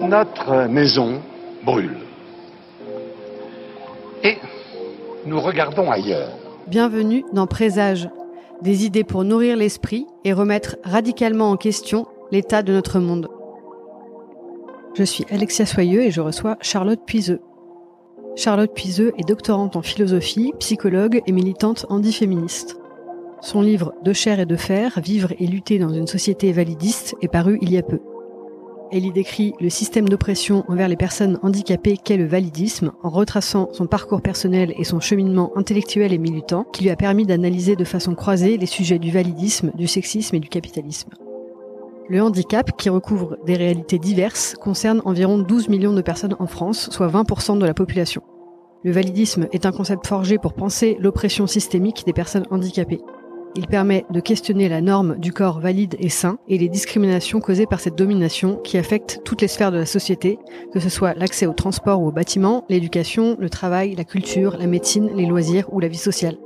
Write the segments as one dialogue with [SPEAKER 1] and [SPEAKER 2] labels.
[SPEAKER 1] Notre maison brûle. Et nous regardons ailleurs.
[SPEAKER 2] Bienvenue dans Présage, des idées pour nourrir l'esprit et remettre radicalement en question l'état de notre monde. Je suis Alexia Soyeux et je reçois Charlotte Puiseux. Charlotte Puiseux est doctorante en philosophie, psychologue et militante antiféministe. Son livre De chair et de fer, Vivre et lutter dans une société validiste est paru il y a peu. Elle y décrit le système d'oppression envers les personnes handicapées qu'est le validisme, en retraçant son parcours personnel et son cheminement intellectuel et militant, qui lui a permis d'analyser de façon croisée les sujets du validisme, du sexisme et du capitalisme. Le handicap, qui recouvre des réalités diverses, concerne environ 12 millions de personnes en France, soit 20% de la population. Le validisme est un concept forgé pour penser l'oppression systémique des personnes handicapées. Il permet de questionner la norme du corps valide et sain et les discriminations causées par cette domination qui affecte toutes les sphères de la société, que ce soit l'accès au transport ou au bâtiment, l'éducation, le travail, la culture, la médecine, les loisirs ou la vie sociale.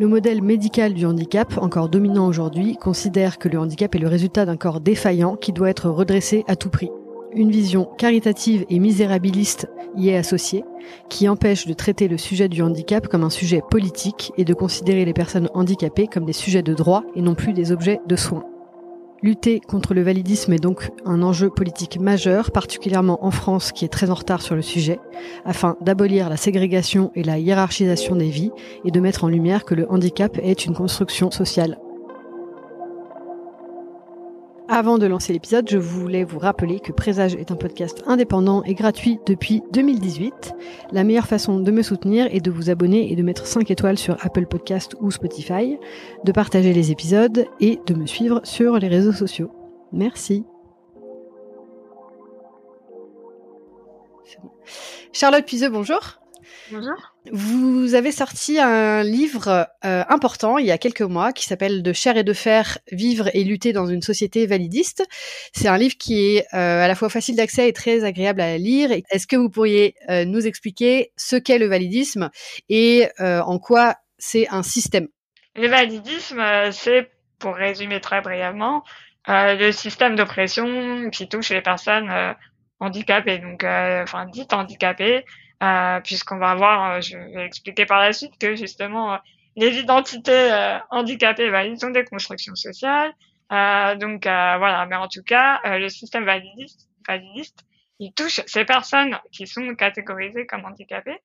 [SPEAKER 2] Le modèle médical du handicap, encore dominant aujourd'hui, considère que le handicap est le résultat d'un corps défaillant qui doit être redressé à tout prix. Une vision caritative et misérabiliste y est associée, qui empêche de traiter le sujet du handicap comme un sujet politique et de considérer les personnes handicapées comme des sujets de droit et non plus des objets de soins. Lutter contre le validisme est donc un enjeu politique majeur, particulièrement en France qui est très en retard sur le sujet, afin d'abolir la ségrégation et la hiérarchisation des vies et de mettre en lumière que le handicap est une construction sociale avant de lancer l'épisode, je voulais vous rappeler que Présage est un podcast indépendant et gratuit depuis 2018. La meilleure façon de me soutenir est de vous abonner et de mettre 5 étoiles sur Apple Podcast ou Spotify, de partager les épisodes et de me suivre sur les réseaux sociaux. Merci. Charlotte Puiseux, bonjour.
[SPEAKER 3] Bonjour.
[SPEAKER 2] Vous avez sorti un livre euh, important il y a quelques mois qui s'appelle De chair et de fer, vivre et lutter dans une société validiste. C'est un livre qui est euh, à la fois facile d'accès et très agréable à lire. Est-ce que vous pourriez euh, nous expliquer ce qu'est le validisme et en quoi c'est un système?
[SPEAKER 3] Le validisme, c'est, pour résumer très brièvement, le système d'oppression qui touche les personnes handicapées, donc enfin dites handicapées, puisqu'on va voir, euh, je vais expliquer par la suite que justement euh, les identités handicapées bah, ils ont des constructions sociales. donc voilà, mais en tout cas, le système validiste, validiste, il touche ces personnes qui sont catégorisées comme handicapées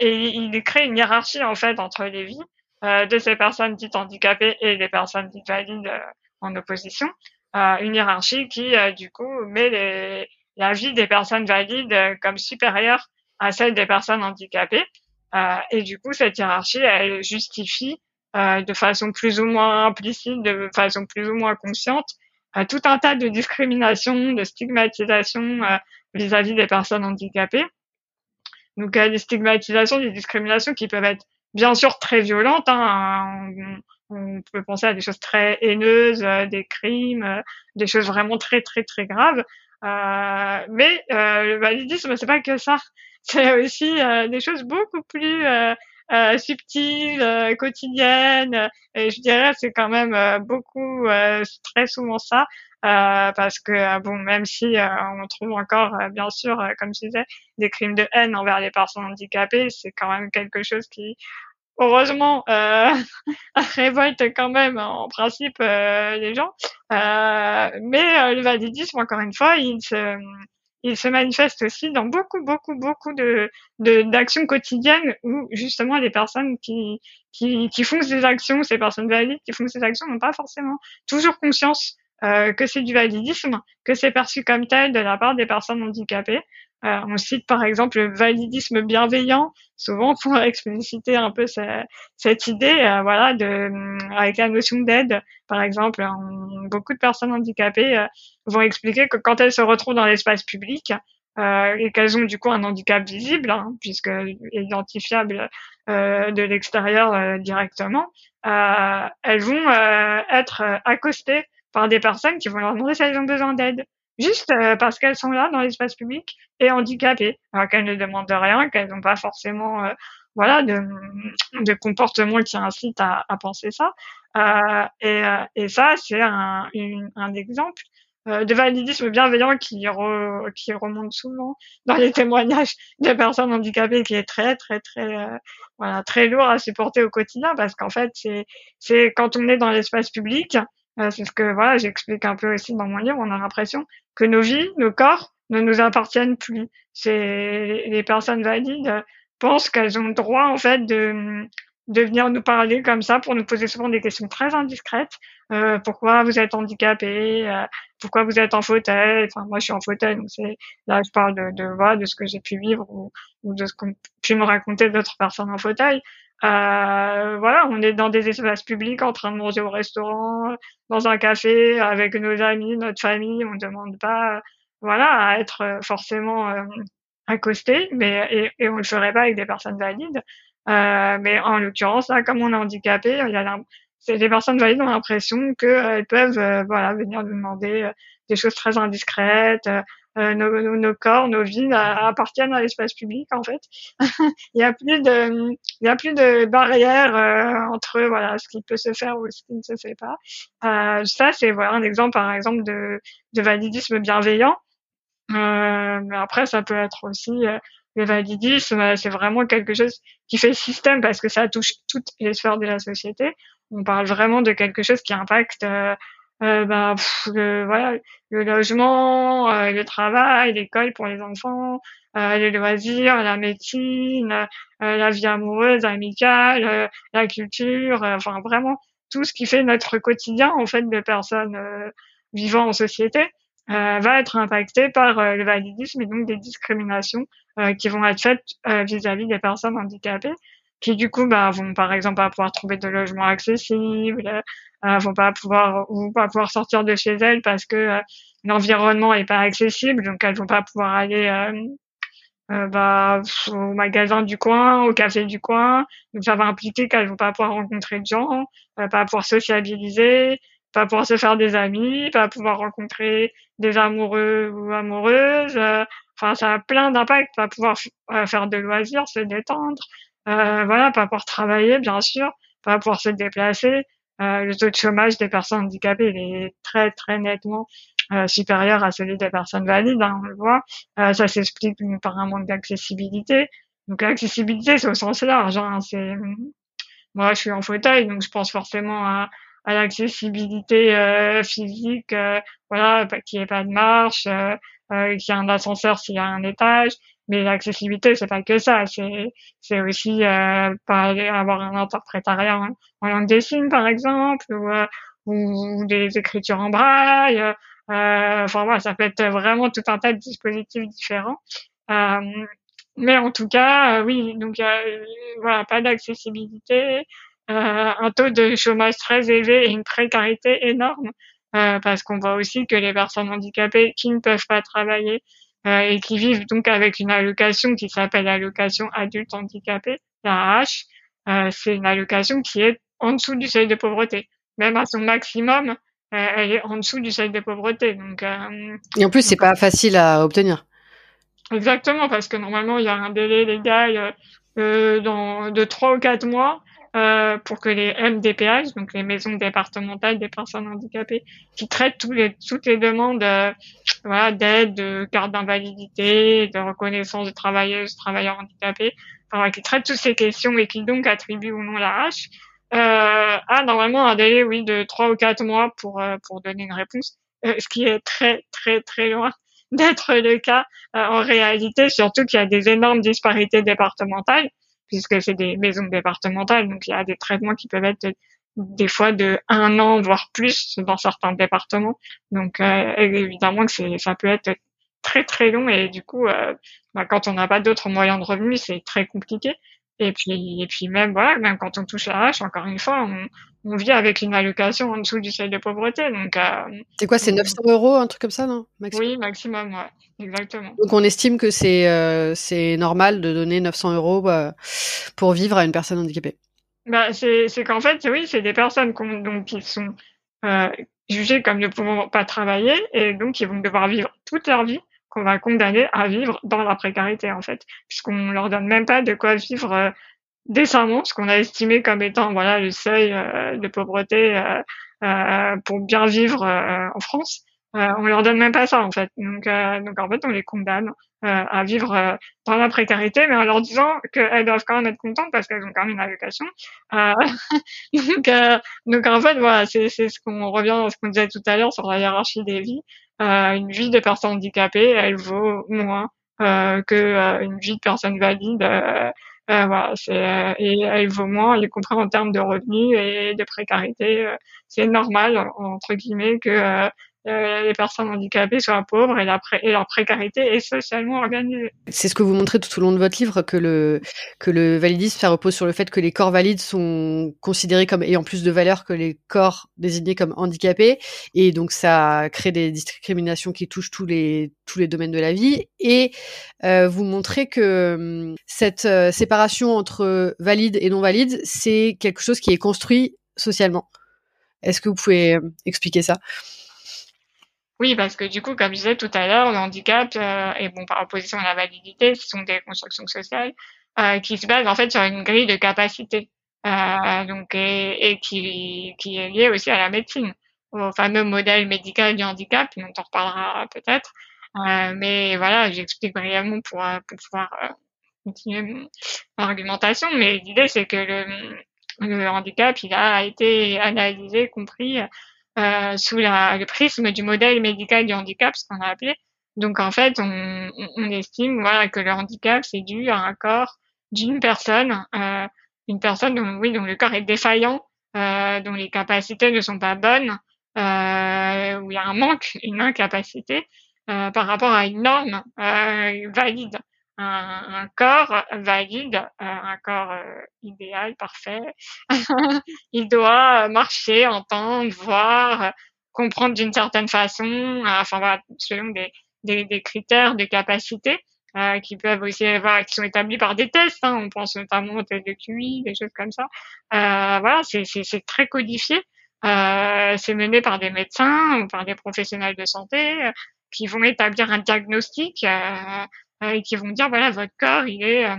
[SPEAKER 3] et il crée une hiérarchie en fait entre les vies de ces personnes dites handicapées et les personnes dites valides en opposition. une hiérarchie qui du coup met les, la vie des personnes valides comme supérieure à celle des personnes handicapées. Euh, et du coup, cette hiérarchie, elle justifie euh, de façon plus ou moins implicite, de façon plus ou moins consciente, euh, tout un tas de discriminations, de stigmatisations vis-à-vis des personnes handicapées. Donc, des stigmatisations, des discriminations qui peuvent être bien sûr très violentes. Hein, on, on, peut penser à des choses très haineuses, des crimes, des choses vraiment très très très graves. Mais le validisme, c'est pas que ça c'est aussi euh, des choses beaucoup plus euh, euh, subtiles, euh, quotidiennes. Et je dirais c'est quand même beaucoup, très souvent ça. parce que bon, même si on trouve encore, bien sûr, comme je disais, des crimes de haine envers les personnes handicapées, c'est quand même quelque chose qui, heureusement, euh, révolte quand même en principe les gens. mais le validisme, encore une fois, il se il se manifeste aussi dans beaucoup, beaucoup, beaucoup de d'actions quotidiennes où justement les personnes qui, qui, qui font ces actions, ces personnes valides qui font ces actions n'ont pas forcément toujours conscience euh, que c'est du validisme, que c'est perçu comme tel de la part des personnes handicapées. Euh, on cite par exemple le validisme bienveillant, souvent pour expliciter un peu cette idée, euh, voilà, de avec la notion d'aide, par exemple, beaucoup de personnes handicapées euh, vont expliquer que quand elles se retrouvent dans l'espace public euh, et qu'elles ont du coup un handicap visible, hein, puisque identifiable de l'extérieur directement, elles vont être accostées par des personnes qui vont leur demander si elles ont besoin d'aide juste parce qu'elles sont là dans l'espace public et handicapées, alors qu'elles ne demandent rien, qu'elles n'ont pas forcément voilà de, de comportements qui incitent à, à penser ça. et, et ça, c'est un, un exemple euh, de validisme bienveillant qui, qui remonte souvent dans les témoignages des personnes handicapées, qui est très très très euh, voilà très lourd à supporter au quotidien parce qu'en fait c'est c'est quand on est dans l'espace public, euh, c'est ce que voilà j'explique un peu aussi dans mon livre, on a l'impression que nos vies, nos corps ne nous appartiennent plus. C'est les personnes valides pensent qu'elles ont le droit en fait de de venir nous parler comme ça pour nous poser souvent des questions très indiscrètes. Euh, pourquoi vous êtes handicapé euh, Pourquoi vous êtes en fauteuil? Enfin, moi, je suis en fauteuil, donc c'est là, je parle de de, voilà, de ce que j'ai pu vivre ou, ou de ce qu'ont pu me raconter d'autres personnes en fauteuil. Euh, voilà, on est dans des espaces publics, en train de manger au restaurant, dans un café, avec nos amis, notre famille. On ne demande pas, voilà, à être forcément euh, accosté, mais et, et on le ferait pas avec des personnes valides. Euh, mais en l'occurrence, là, comme on est handicapé, il y a les personnes valides ont l'impression qu'elles peuvent euh, voilà venir nous demander euh, des choses très indiscrètes. Euh, nos, nos, corps, nos vies appartiennent à l'espace public en fait. il y a plus de, il y a plus de barrières entre voilà ce qui peut se faire ou ce qui ne se fait pas. Euh, ça c'est voilà un exemple par exemple de, de validisme bienveillant. mais après ça peut être aussi le validisme, c'est vraiment quelque chose qui fait système parce que ça touche toutes les sphères de la société. On parle vraiment de quelque chose qui impacte euh, euh, ben, le, voilà, le logement, euh, le travail, l'école pour les enfants, euh, les loisirs, la médecine, euh, la vie amoureuse, amicale, la culture, enfin vraiment tout ce qui fait notre quotidien en fait de personnes vivant en société. Euh, va être impacté par euh, le validisme et donc des discriminations euh, qui vont être faites vis-à-vis des personnes handicapées qui du coup bah, vont par exemple pas pouvoir trouver de logement accessible, euh, vont pas pouvoir ou pas pouvoir sortir de chez elles parce que l'environnement est pas accessible, donc elles vont pas pouvoir aller euh, bah, au magasin du coin, au café du coin. Donc ça va impliquer qu'elles vont pas pouvoir rencontrer de gens, pas pouvoir sociabiliser, pas pouvoir se faire des amis, pas pouvoir rencontrer des amoureux ou amoureuses. Euh, enfin, ça a plein d'impacts. Pas pouvoir euh, faire de loisirs, se détendre. Euh, voilà, pas pouvoir travailler, bien sûr. Pas pouvoir se déplacer. Euh, le taux de chômage des personnes handicapées il est très très nettement supérieur à celui des personnes valides, hein, on le voit. ça s'explique par un manque d'accessibilité. Donc l'accessibilité, c'est au sens large. Hein, c'est moi, je suis en fauteuil, donc je pense forcément à à l'accessibilité euh, physique, euh, voilà, qu'il n'y ait pas de marche, euh, euh, qu'il y ait un ascenseur s'il y a un étage. Mais l'accessibilité, c'est pas que ça, c'est c'est aussi euh, avoir un interprétariat en, en, langue des signes, par exemple, ou, ou des écritures en braille. enfin voilà, ça peut être vraiment tout un tas de dispositifs différents. mais en tout cas, oui, donc voilà, pas d'accessibilité, euh, un taux de chômage très élevé et une précarité énorme, euh, parce qu'on voit aussi que les personnes handicapées qui ne peuvent pas travailler euh, et qui vivent donc avec une allocation qui s'appelle allocation adulte handicapé, la H, c'est une allocation qui est en dessous du seuil de pauvreté. Même à son maximum, elle est en dessous du seuil de pauvreté. Donc,
[SPEAKER 2] et en plus, c'est pas facile à obtenir.
[SPEAKER 3] Exactement, parce que normalement, il y a un délai légal euh, dans, de trois ou quatre mois euh, pour que les MDPH, donc les maisons départementales des personnes handicapées, qui traitent tous les, toutes les demandes euh, voilà, d'aide, de carte d'invalidité, de reconnaissance de travailleuses, travailleurs handicapés, enfin, qui traitent toutes ces questions et qui donc attribuent ou non la hache, euh, a normalement un délai, oui, de trois ou quatre mois pour, euh, pour donner une réponse, euh, ce qui est très, très, très loin d'être le cas en réalité, surtout qu'il y a des énormes disparités départementales puisque c'est des maisons départementales, donc il y a des traitements qui peuvent être des fois de un an voire plus dans certains départements. Donc euh, évidemment que ça peut être très très long et du coup euh, bah, quand on n'a pas d'autres moyens de revenus c'est très compliqué. Et puis et puis même voilà même quand on touche la hache encore une fois on, on vit avec une allocation en dessous du seuil de pauvreté. Donc, euh,
[SPEAKER 2] c'est quoi, c'est 900 euros, un truc comme ça, non?
[SPEAKER 3] Maximum. Oui, maximum, ouais, exactement.
[SPEAKER 2] Donc, on estime que c'est euh, c'est normal de donner 900 euros bah, pour vivre à une personne handicapée.
[SPEAKER 3] Bah, c'est c'est qu'en fait, oui, c'est des personnes donc qui sont jugés comme ne pouvant pas travailler et donc ils vont devoir vivre toute leur vie qu'on va condamner à vivre dans la précarité en fait, puisqu'on leur donne même pas de quoi vivre décemment, ce qu'on a estimé comme étant voilà le seuil de pauvreté pour bien vivre en France. Euh, on leur donne même pas ça en fait. Donc, euh, donc en fait, on les condamne euh, à vivre euh, dans la précarité, mais en leur disant qu'elles doivent quand même être contentes parce qu'elles ont quand même une allocation. donc, donc en fait, voilà, c'est c'est ce qu'on revient à ce qu'on disait tout à l'heure sur la hiérarchie des vies. Une vie de personne handicapée, elle vaut moins que une vie de personne valide. voilà, c'est et elle vaut moins, y compris en termes de revenus et de précarité. c'est normal entre guillemets que euh, les personnes handicapées soient pauvres et, leur précarité est socialement organisée.
[SPEAKER 2] C'est ce que vous montrez tout au long de votre livre, que le, que le validisme ça repose sur le fait que les corps valides sont considérés comme ayant plus de valeur que les corps désignés comme handicapés. Et donc, ça crée des discriminations qui touchent tous les, tous les domaines de la vie. Et euh, vous montrez que hum, cette euh, séparation entre valides et non valides, c'est quelque chose qui est construit socialement. Est-ce que vous pouvez euh, expliquer ça?
[SPEAKER 3] Oui, parce que du coup, comme je disais tout à l'heure, le handicap euh, et bon par opposition à la validité, ce sont des constructions sociales euh, qui se basent en fait sur une grille de capacité, euh, donc et, et, qui, qui est liée aussi à la médecine, au fameux modèle médical du handicap, dont on reparlera peut-être. Euh, mais voilà, j'explique brièvement pour, pour pouvoir euh, continuer mon argumentation. Mais l'idée, c'est que le, le handicap, il a été analysé, compris euh, sous la, le prisme du modèle médical du handicap, ce qu'on a appelé. Donc en fait, on, on estime voilà que le handicap c'est dû à un corps d'une personne, euh, une personne dont oui dont le corps est défaillant, euh, dont les capacités ne sont pas bonnes, euh, où il y a un manque, une incapacité euh, par rapport à une norme valide un, corps valide, euh, un corps euh, idéal, parfait. il doit marcher, entendre, voir, comprendre d'une certaine façon, enfin voilà, selon des, des, des critères de capacité. Euh, qui peuvent aussi avoir, qui sont établis par des tests. Hein, on pense notamment aux tests de QI, des choses comme ça. Euh, voilà, c'est très codifié. Euh, c'est mené par des médecins ou par des professionnels de santé qui vont établir un diagnostic euh, qui vont dire voilà votre corps il est euh,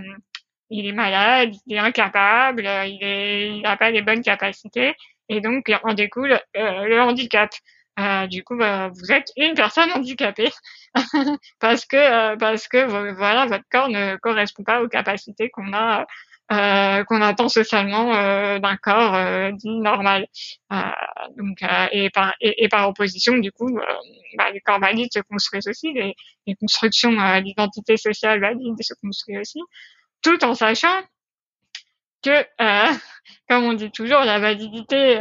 [SPEAKER 3] il est malade, il est incapable, euh, il n'a pas les bonnes capacités et donc en découle le handicap. Euh, du coup, bah, vous êtes une personne handicapée parce que parce que voilà votre corps ne correspond pas aux capacités qu'on a euh, qu'on attend socialement euh, d'un corps euh, dit normal. donc et par et, par opposition, du coup, bah, les corps valides se construisent aussi, les, les constructions d'identité sociale valide se construisent aussi, tout en sachant que, comme on dit toujours, la validité,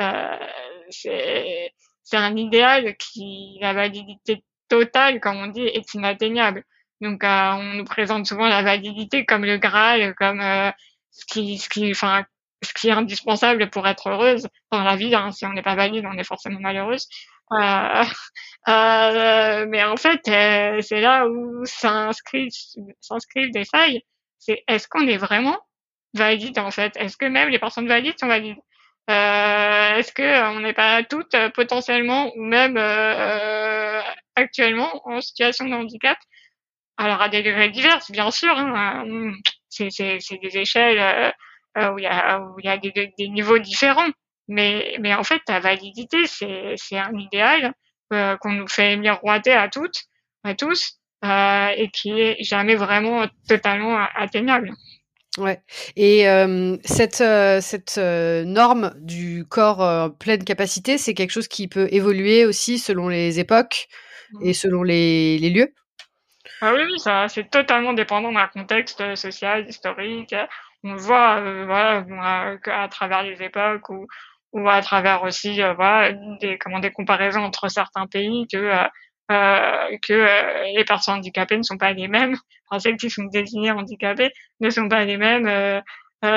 [SPEAKER 3] c'est c'est un idéal qui, la validité totale, comme on dit, est inatteignable. Donc, on nous présente souvent la validité comme le Graal, comme ce qui, ce qui, enfin, ce qui est indispensable pour être heureuse dans la vie. Hein. Si on n'est pas valide, on est forcément malheureuse. Euh, euh, mais en fait, euh, c'est là où s'inscrivent, des failles. C'est est-ce qu'on est vraiment valide en fait? Est-ce que même les personnes valides sont valides? Euh, Est-ce que on n'est pas toutes potentiellement ou même actuellement en situation de handicap? Alors à des degrés divers, bien sûr. Hein, c'est des échelles euh, euh, où il y a, où il y a des, des, niveaux différents. Mais, mais en fait, la validité, c'est un idéal euh, qu'on nous fait miroiter à toutes, à tous, et qui est jamais vraiment totalement atteignable.
[SPEAKER 2] Ouais. Et euh, cette cette norme du corps pleine capacité, c'est quelque chose qui peut évoluer aussi selon les époques et mmh. selon les, les lieux?
[SPEAKER 3] Ah oui, oui, ça, c'est totalement dépendant d'un contexte social, historique. On voit, euh, voilà, à, travers les époques ou, ou à travers aussi, euh, voilà, des, comment, des comparaisons entre certains pays que, euh, euh que les personnes handicapées ne sont pas les mêmes. Enfin, celles qui sont désignées handicapées ne sont pas les mêmes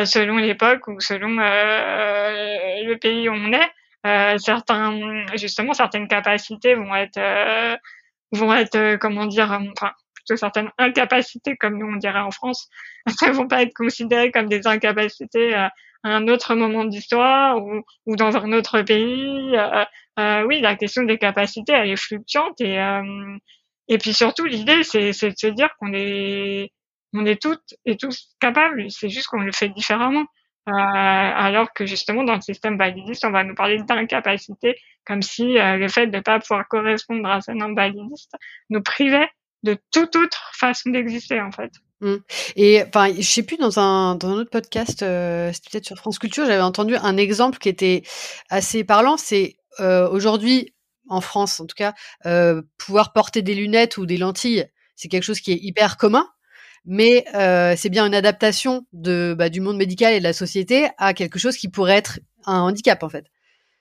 [SPEAKER 3] selon l'époque ou selon le pays où on est. certains, justement, certaines capacités vont être, vont être, comment dire, enfin, certaines incapacités, comme nous on dirait en France, ne vont pas être considérées comme des incapacités, euh, un autre moment d'histoire ou, dans un autre pays. oui, la question des capacités, elle est fluctuante et et puis surtout l'idée, c'est de se dire qu'on est on est toutes et tous capables. C'est juste qu'on le fait différemment. Euh, alors que justement dans le système validiste, on va nous parler d'incapacité, comme si euh, le fait de ne pas pouvoir correspondre à ce nombre validiste nous privait de toute autre façon d'exister en fait.
[SPEAKER 2] Mmh. Et enfin, je sais plus dans un dans un autre podcast, euh, c'était peut-être sur France Culture, j'avais entendu un exemple qui était assez parlant. C'est euh, aujourd'hui en France, en tout cas, euh, pouvoir porter des lunettes ou des lentilles, c'est quelque chose qui est hyper commun mais c'est bien une adaptation de bah, du monde médical et de la société à quelque chose qui pourrait être un handicap en fait.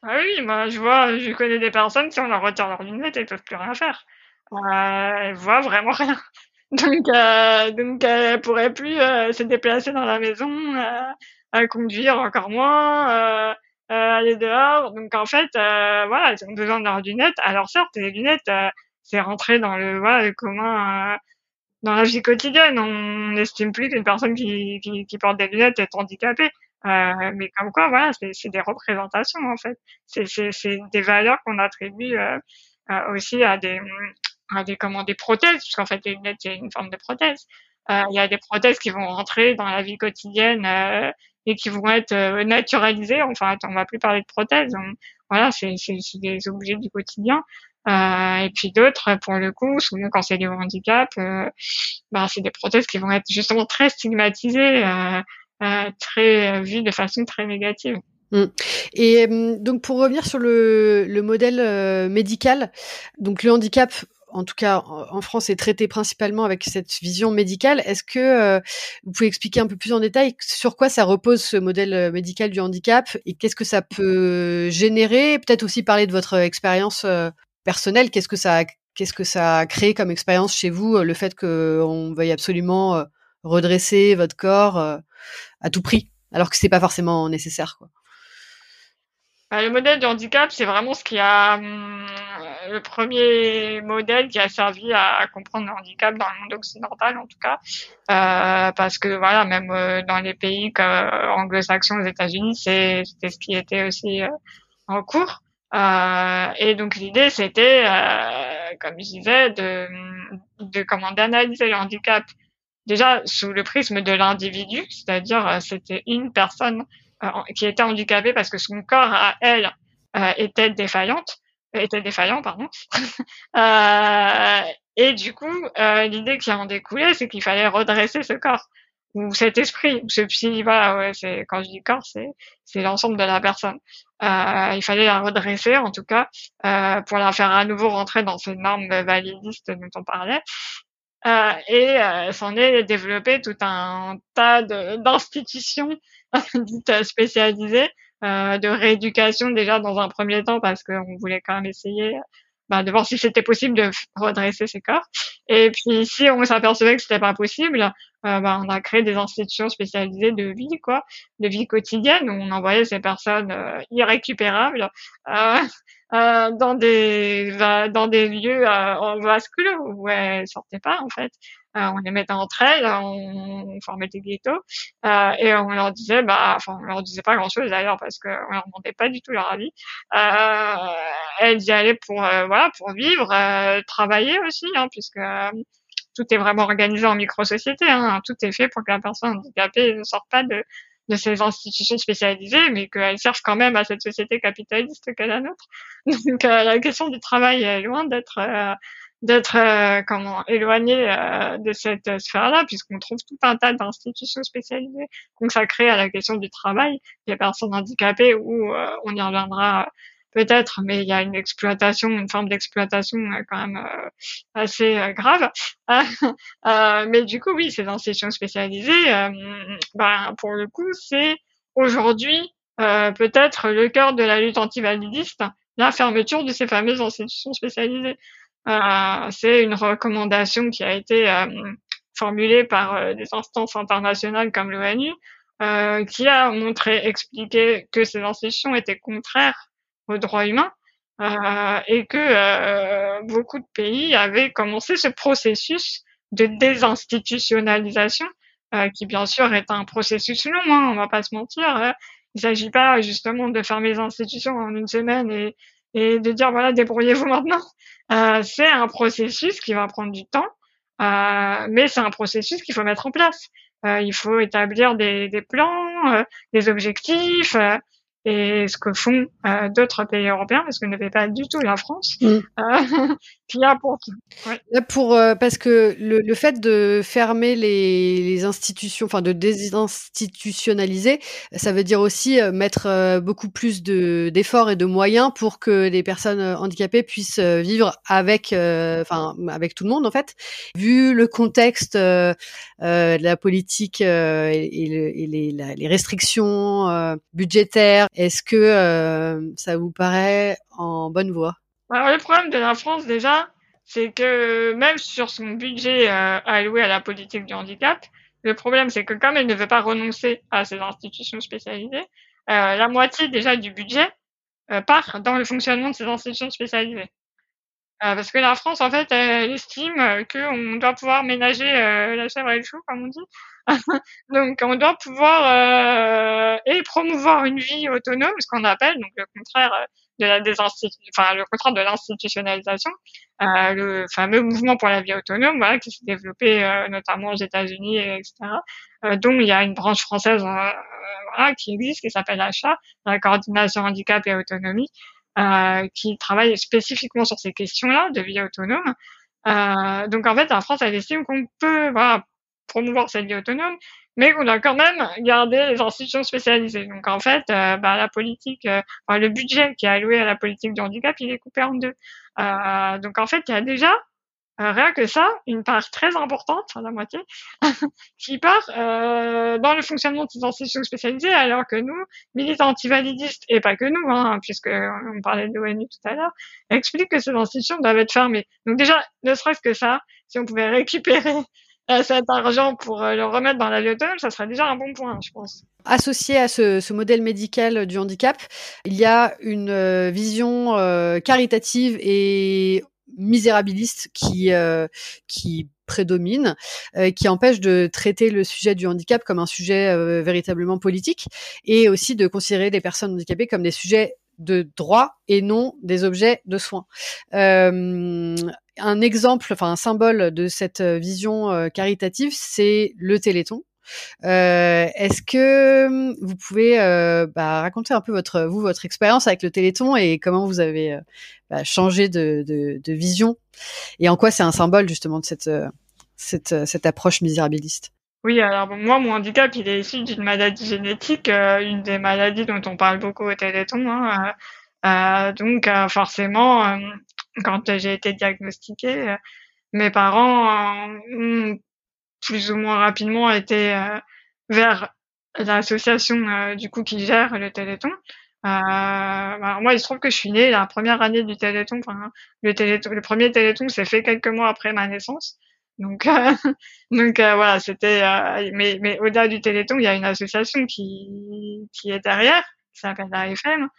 [SPEAKER 3] Ah oui, moi je vois, je connais des personnes si on leur retire leurs lunettes, elles peuvent plus rien faire. Euh, elles voient vraiment rien. Donc, euh, donc elles pourraient plus euh, se déplacer dans la maison, euh, conduire encore moins, euh, aller dehors. Donc en fait, voilà, elles ont besoin de leurs lunettes. Alors certes, les lunettes, c'est rentré dans le voilà le commun dans la vie quotidienne, on n'estime plus qu'une personne qui, qui, qui, porte des lunettes est handicapée. Euh, mais comme quoi, voilà, c'est des représentations en fait. C'est des valeurs qu'on attribue euh, euh, aussi à des, des comment des prothèses, puisqu'en fait les lunettes c'est une forme de prothèse. Euh, il y a des prothèses qui vont rentrer dans la vie quotidienne euh, et qui vont être naturalisées. Enfin, on va plus parler de prothèses. voilà, c'est des objets du quotidien. Euh, et puis d'autres, pour le coup, souvent quand c'est au handicap, euh, bah, c'est des prothèses qui vont être justement très stigmatisées, euh, euh très vues de façon très négative.
[SPEAKER 2] Mmh. Et donc pour revenir sur le, le modèle médical, donc le handicap en tout cas en France, est traité principalement avec cette vision médicale. Est-ce que vous pouvez expliquer un peu plus en détail sur quoi ça repose ce modèle médical du handicap et qu'est-ce que ça peut générer? Peut-être aussi parler de votre expérience personnel, qu'est-ce que ça a, qu'est-ce que ça a créé comme expérience chez vous, euh, le fait qu'on veuille absolument euh, redresser votre corps euh, à tout prix, alors que c'est pas forcément nécessaire.
[SPEAKER 3] Bah, le modèle du handicap, c'est vraiment ce qui a hum, le premier modèle qui a servi à, comprendre le handicap dans le monde occidental, en tout cas, euh, parce que voilà, même dans les pays anglo-saxons, aux États-Unis, c'était ce qui était aussi en cours. Euh, et donc l'idée c'était, euh, comme je disais, de, de comment d'analyser le handicap déjà sous le prisme de l'individu, c'est-à-dire euh, c'était une personne euh, qui était handicapée parce que son corps à elle euh, était défaillante, était défaillant pardon. et du coup l'idée qui en découlait c'est qu'il fallait redresser ce corps ou cet esprit, ou ce psy, voilà, ouais, c'est quand je dis corps, c'est c'est l'ensemble de la personne. Euh, il fallait la redresser, en tout cas, euh, pour la faire à nouveau rentrer dans ces normes validistes dont on parlait. Euh, et euh, s'en est développé tout un tas d'institutions dites spécialisées, euh, de rééducation déjà dans un premier temps parce qu'on voulait quand même essayer bah, de voir si c'était possible de redresser ses corps. Et puis si on s'apercevait que c'était pas possible, euh, bah, on a créé des institutions spécialisées de vie, quoi, de vie quotidienne où on envoyait ces personnes euh, irrécupérables euh, euh dans des dans des lieux en vase où elles sortaient pas en fait. Euh, on les mettait entre elles, on, formait des ghettos euh, et on leur disait, bah, enfin, on leur disait pas grand-chose d'ailleurs parce qu'on leur demandait pas du tout leur avis. Euh, elles y allaient pour, voilà, pour vivre, travailler aussi, hein, puisque tout est vraiment organisé en micro-société. Hein, tout est fait pour que la personne handicapée ne sorte pas de, de ces institutions spécialisées, mais qu'elles servent quand même à cette société capitaliste qu'est la nôtre. Donc la question du travail est loin d'être d'être euh, comment éloigné euh, de cette sphère-là, puisqu'on trouve tout un tas d'institutions spécialisées consacrées à la question du travail des personnes handicapées, où euh, on y reviendra peut-être, mais il y a une exploitation, une forme d'exploitation quand même assez grave. mais du coup, oui, ces institutions spécialisées, ben, pour le coup, c'est aujourd'hui peut-être le cœur de la lutte antivalidiste, la fermeture de ces fameuses institutions spécialisées. Euh, c'est une recommandation qui a été euh, formulée par euh, des instances internationales comme l'ONU, qui a montré, expliqué que ces institutions étaient contraires aux droits humains et que beaucoup de pays avaient commencé ce processus de désinstitutionnalisation qui bien sûr est un processus long, hein, on va pas se mentir. Hein. Il s'agit pas justement de fermer les institutions en une semaine et, et de dire voilà débrouillez-vous maintenant. c'est un processus qui va prendre du temps, mais c'est un processus qu'il faut mettre en place. il faut établir des, des plans, des objectifs, et ce que font euh, d'autres pays européens, parce que ne fait pas du tout la France, mm. euh, qui apporte.
[SPEAKER 2] Ouais. Pour euh, parce que le, le, fait de fermer les, les institutions, enfin de désinstitutionnaliser, ça veut dire aussi euh, mettre euh, beaucoup plus de d'efforts et de moyens pour que les personnes handicapées puissent vivre avec, enfin avec tout le monde en fait. Vu le contexte de la politique et, et, les, les, restrictions budgétaires est-ce que euh, ça vous paraît en bonne voie?
[SPEAKER 3] Alors, Le problème de la France déjà, c'est que même sur son budget euh, alloué à la politique du handicap, le problème c'est que comme elle ne veut pas renoncer à ces institutions spécialisées, euh, la moitié déjà du budget part dans le fonctionnement de ces institutions spécialisées. parce que la France, en fait, elle estime qu'on doit pouvoir ménager la chèvre et le chou, comme on dit, donc on doit pouvoir euh, et promouvoir une vie autonome, ce qu'on appelle donc le contraire euh, de la enfin le contraire de l'institutionnalisation, euh, le fameux mouvement pour la vie autonome, voilà, qui s'est développé euh, notamment aux États-Unis, etc. Euh, dont il y a une branche française voilà, qui existe, qui s'appelle ACHA, la coordination handicap et autonomie, qui travaille spécifiquement sur ces questions-là de vie autonome. donc en fait, en France, elle estime qu'on peut voilà, promouvoir cette vie autonome, mais qu'on doit quand même garder les institutions spécialisées. Donc en fait, euh, bah, la politique, euh, le budget qui est alloué à la politique du handicap, il est coupé en deux. Euh, donc en fait, il y a déjà rien que ça, une part très importante, la moitié, qui part dans le fonctionnement de ces institutions spécialisées, alors que nous, militants antivalidistes, et pas que nous, hein, puisque on parlait de l'ONU tout à l'heure, expliquent que ces institutions doivent être fermées. Donc déjà, ne serait-ce que ça, si on pouvait récupérer cet argent pour euh, le remettre dans la ça serait déjà un bon point, je pense.
[SPEAKER 2] Associé à ce, ce, modèle médical du handicap, il y a une euh, vision caritative et misérabiliste qui qui prédomine, qui empêche de traiter le sujet du handicap comme un sujet véritablement politique et aussi de considérer les personnes handicapées comme des sujets de droit et non des objets de soins. Euh, un exemple, enfin un symbole de cette euh, vision euh, caritative, c'est le Téléthon. Euh, Est-ce que vous pouvez bah, raconter un peu votre vous votre expérience avec le Téléthon et comment vous avez bah, changé de, vision? Et en quoi c'est un symbole justement de cette cette, cette approche misérabiliste?
[SPEAKER 3] Oui, alors moi, mon handicap, il est issu d'une maladie génétique, euh, une des maladies dont on parle beaucoup au Téléthon. Hein, euh, euh donc, euh, forcément, quand j'ai été diagnostiquée, mes parents ont plus ou moins rapidement été vers l'association du coup qui gère le Téléthon. alors moi, il se trouve que je suis née la première année du Téléthon. Enfin, Téléthon, le premier Téléthon s'est fait quelques mois après ma naissance. Donc, euh, donc euh, voilà, c'était. Euh, mais mais au-delà du Téléthon, il y a une association qui qui est derrière, qui s'appelle l'AFM,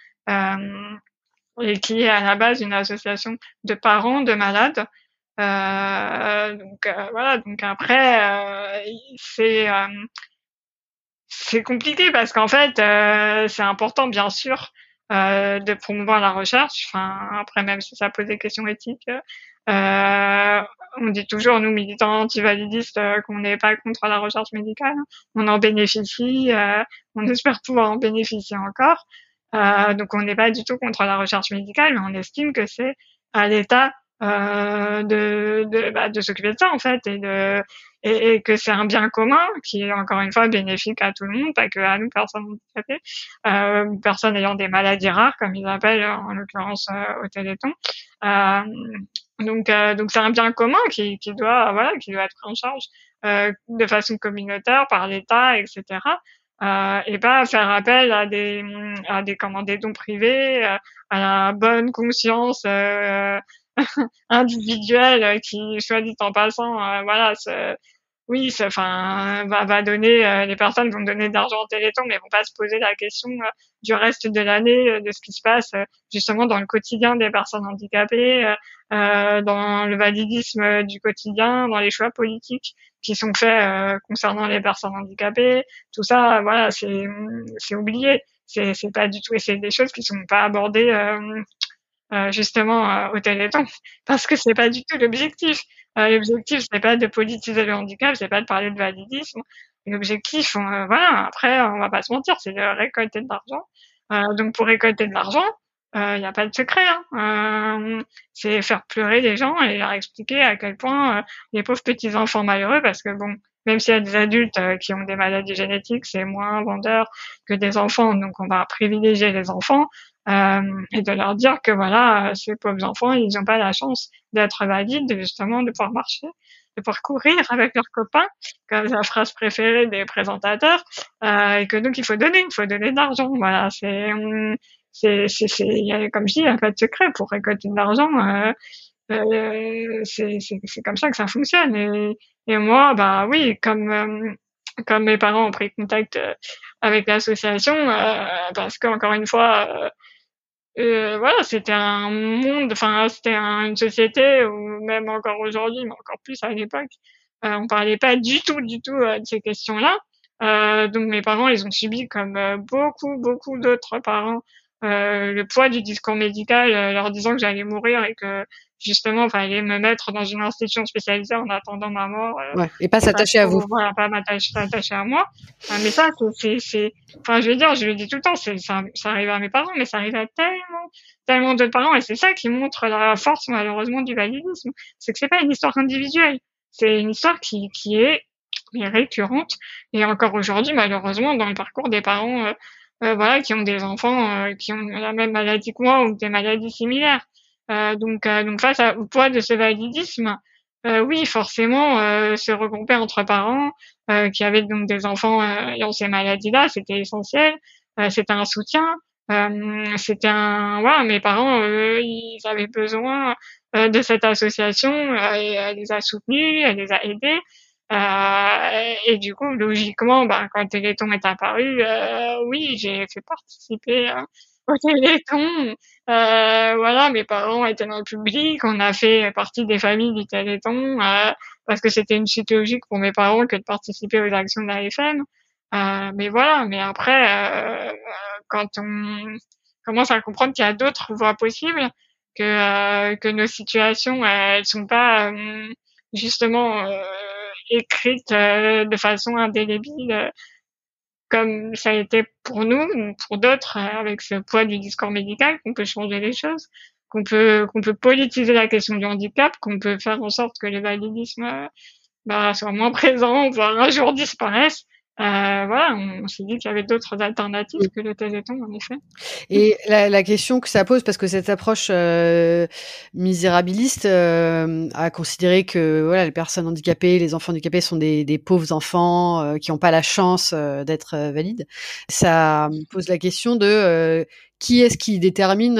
[SPEAKER 3] et qui est à la base une association de parents de malades. donc voilà, donc après c'est c'est compliqué parce qu'en fait c'est important bien sûr de promouvoir la recherche. Enfin après même si ça pose des questions éthiques. Euh, on dit toujours, nous militants antivalidistes, euh, qu'on n'est pas contre la recherche médicale. On en bénéficie, euh, on espère pouvoir en bénéficier encore. Donc on n'est pas du tout contre la recherche médicale, mais on estime que c'est à l'État de, de, bah, de s'occuper de ça en fait et, de, et, que c'est un bien commun qui est encore une fois bénéfique à tout le monde, pas que à nous personnes handicapées, euh, personnes ayant des maladies rares comme ils appellent en l'occurrence au Téléthon. Euh, donc, euh, donc c'est un bien commun qui, qui doit, voilà, qui doit être pris en charge euh, de façon communautaire par l'État, etc. Euh, et pas faire appel à des, à des, comment, dons privés, euh, à la bonne conscience euh, individuelle qui, soit dit en passant, voilà, se, oui, enfin, va, va donner, euh, les personnes vont donner de l'argent au Téléthon, mais vont pas se poser la question euh, du reste de l'année, euh, de ce qui se passe justement dans le quotidien des personnes handicapées, dans le validisme du quotidien, dans les choix politiques qui sont faits concernant les personnes handicapées. Tout ça, voilà, c'est oublié. C'est pas du tout, et c'est des choses qui sont pas abordées justement au Téléthon parce que c'est pas du tout l'objectif. Euh, l'objectif, c'est pas de politiser le handicap, c'est pas de parler de validisme. L'objectif, euh, voilà, après, on va pas se mentir, c'est de récolter de l'argent. Euh, donc, pour récolter de l'argent, il euh, n'y a pas de secret. Hein. c'est faire pleurer les gens et leur expliquer à quel point les pauvres petits enfants malheureux, parce que bon, même s'il y a des adultes qui ont des maladies génétiques, c'est moins vendeur que des enfants, donc on va privilégier les enfants euh, et de leur dire que voilà, ces pauvres enfants, ils n'ont pas la chance d'être valides, justement, de pouvoir marcher, de pouvoir courir avec leurs copains, comme la phrase préférée des présentateurs, euh, et que donc il faut donner, il faut donner de l'argent. Voilà, c'est, c'est, c'est, c'est, comme je dis, il n'y a pas de secret pour récolter de l'argent. Euh, euh, c'est, c'est, c'est comme ça que ça fonctionne. Et, et moi, bah oui, comme euh, comme mes parents ont pris contact euh, avec l'association, euh, parce qu'encore une fois, euh, voilà, c'était un monde, enfin, c'était une société où même encore aujourd'hui, mais encore plus à l'époque, euh, on parlait pas du tout, du tout euh, de ces questions-là. Euh, donc mes parents, ils ont subi comme euh, beaucoup, beaucoup d'autres parents le poids du discours médical, leur disant que j'allais mourir et que justement, fallait me mettre dans une institution spécialisée en attendant ma mort.
[SPEAKER 2] Euh, ouais, et pas s'attacher à vous.
[SPEAKER 3] Voilà, pas m'attacher à moi. Euh, mais ça, c'est, c'est, enfin, je veux dire, je le dis tout le temps, c'est, ça, ça arrive à mes parents, mais ça arrive à tellement, tellement d'autres parents, et c'est ça qui montre la force, malheureusement, du validisme. C'est que c'est pas une histoire individuelle. C'est une histoire qui, qui est, récurrente. Et encore aujourd'hui, malheureusement, dans le parcours des parents, euh, euh voilà, qui ont des enfants qui ont la même maladie que moi ou des maladies similaires. Euh, donc, euh, donc face au poids de ce validisme, euh, oui, forcément, se regrouper entre parents qui avaient donc des enfants ayant ces maladies-là, c'était essentiel. c'était un soutien. c'était un, voilà, mes parents, ils avaient besoin de cette association et elle les a soutenus, elle les a aidés. Euh, et du coup, logiquement, bah, quand Téléthon est apparu, euh, oui, j'ai fait participer au Téléthon. Euh, voilà, mes parents étaient dans le public, on a fait partie des familles du Téléthon, euh, parce que c'était une suite logique pour mes parents que de participer aux actions de la FM. Euh, mais voilà, mais après, euh, quand on commence à comprendre qu'il y a d'autres voies possibles, que euh, que nos situations, elles sont pas justement écrites de façon indélébile comme ça a été pour nous, pour d'autres, avec ce poids du discours médical, qu'on peut changer les choses, qu'on peut qu'on peut politiser la question du handicap, qu'on peut faire en sorte que le validisme bah, moins présent, voire un jour disparaisse, euh, voilà, on, s'est dit qu'il y avait d'autres alternatives que le téléthon, en effet.
[SPEAKER 2] Et la, la, question que ça pose, parce que cette approche euh, misérabiliste euh, a considéré que voilà, les personnes handicapées, les enfants handicapés sont des, des pauvres enfants euh, qui n'ont pas la chance euh, d'être valides. Ça pose la question de qui est-ce qui détermine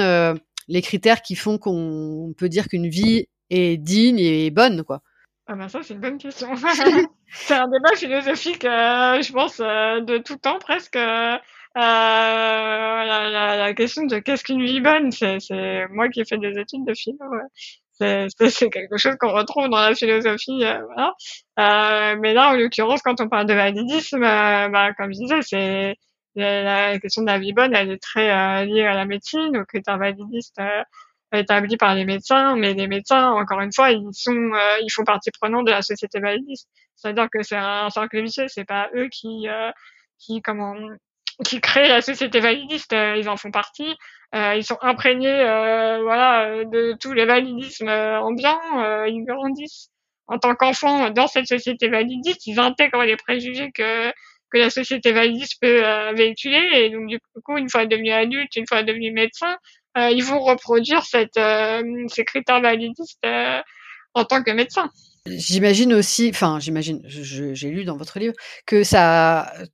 [SPEAKER 2] les critères qui font qu'on peut dire qu'une vie est digne et bonne, quoi.
[SPEAKER 3] Ah ben ça c'est une bonne question. c'est un débat philosophique, euh, je pense, euh, de tout temps presque. Euh, la, la, la, question de qu'est-ce qu'une vie bonne, c'est, moi qui ai fait des études de philo. C'est, c'est, quelque chose qu'on retrouve dans la philosophie, voilà. mais là, en l'occurrence, quand on parle de validisme, bah, comme je disais, c'est la, question de la vie bonne, elle est très liée à la médecine, au critère validiste établi par les médecins, mais les médecins, encore une fois, ils sont, euh, ils font partie prenante de la société validiste. C'est-à-dire que c'est un cercle vicieux, c'est pas eux qui, euh, qui, comment, qui créent la société validiste, euh, ils en font partie. ils sont imprégnés, voilà, de tous les validismes ambiants. ils grandissent en tant qu'enfants dans cette société validiste. Ils intègrent les préjugés que que la société validiste peut véhiculer. Et donc, du coup, une fois devenus adultes, une fois devenus médecins, euh, ils vont reproduire euh, ces critères validistes euh, en tant que médecin.
[SPEAKER 2] J'imagine aussi, enfin j'imagine, j'ai lu dans votre livre que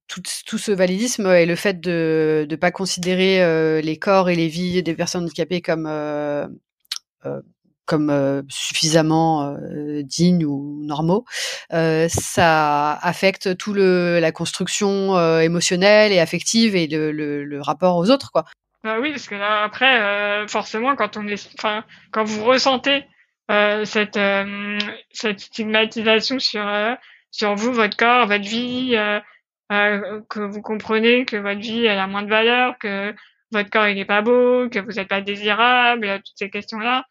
[SPEAKER 2] tout, ce validisme et le fait de ne pas considérer les corps et les vies des personnes handicapées comme comme suffisamment dignes ou normaux, ça affecte tout le la construction émotionnelle et affective et le, le, le rapport aux autres, quoi.
[SPEAKER 3] Bah oui, parce que là, après, forcément, quand on est, enfin, quand vous ressentez cette cette stigmatisation sur sur vous, votre corps, votre vie, que vous comprenez que votre vie elle a moins de valeur, que votre corps il est pas beau, que vous n'êtes pas désirable, toutes ces questions-là,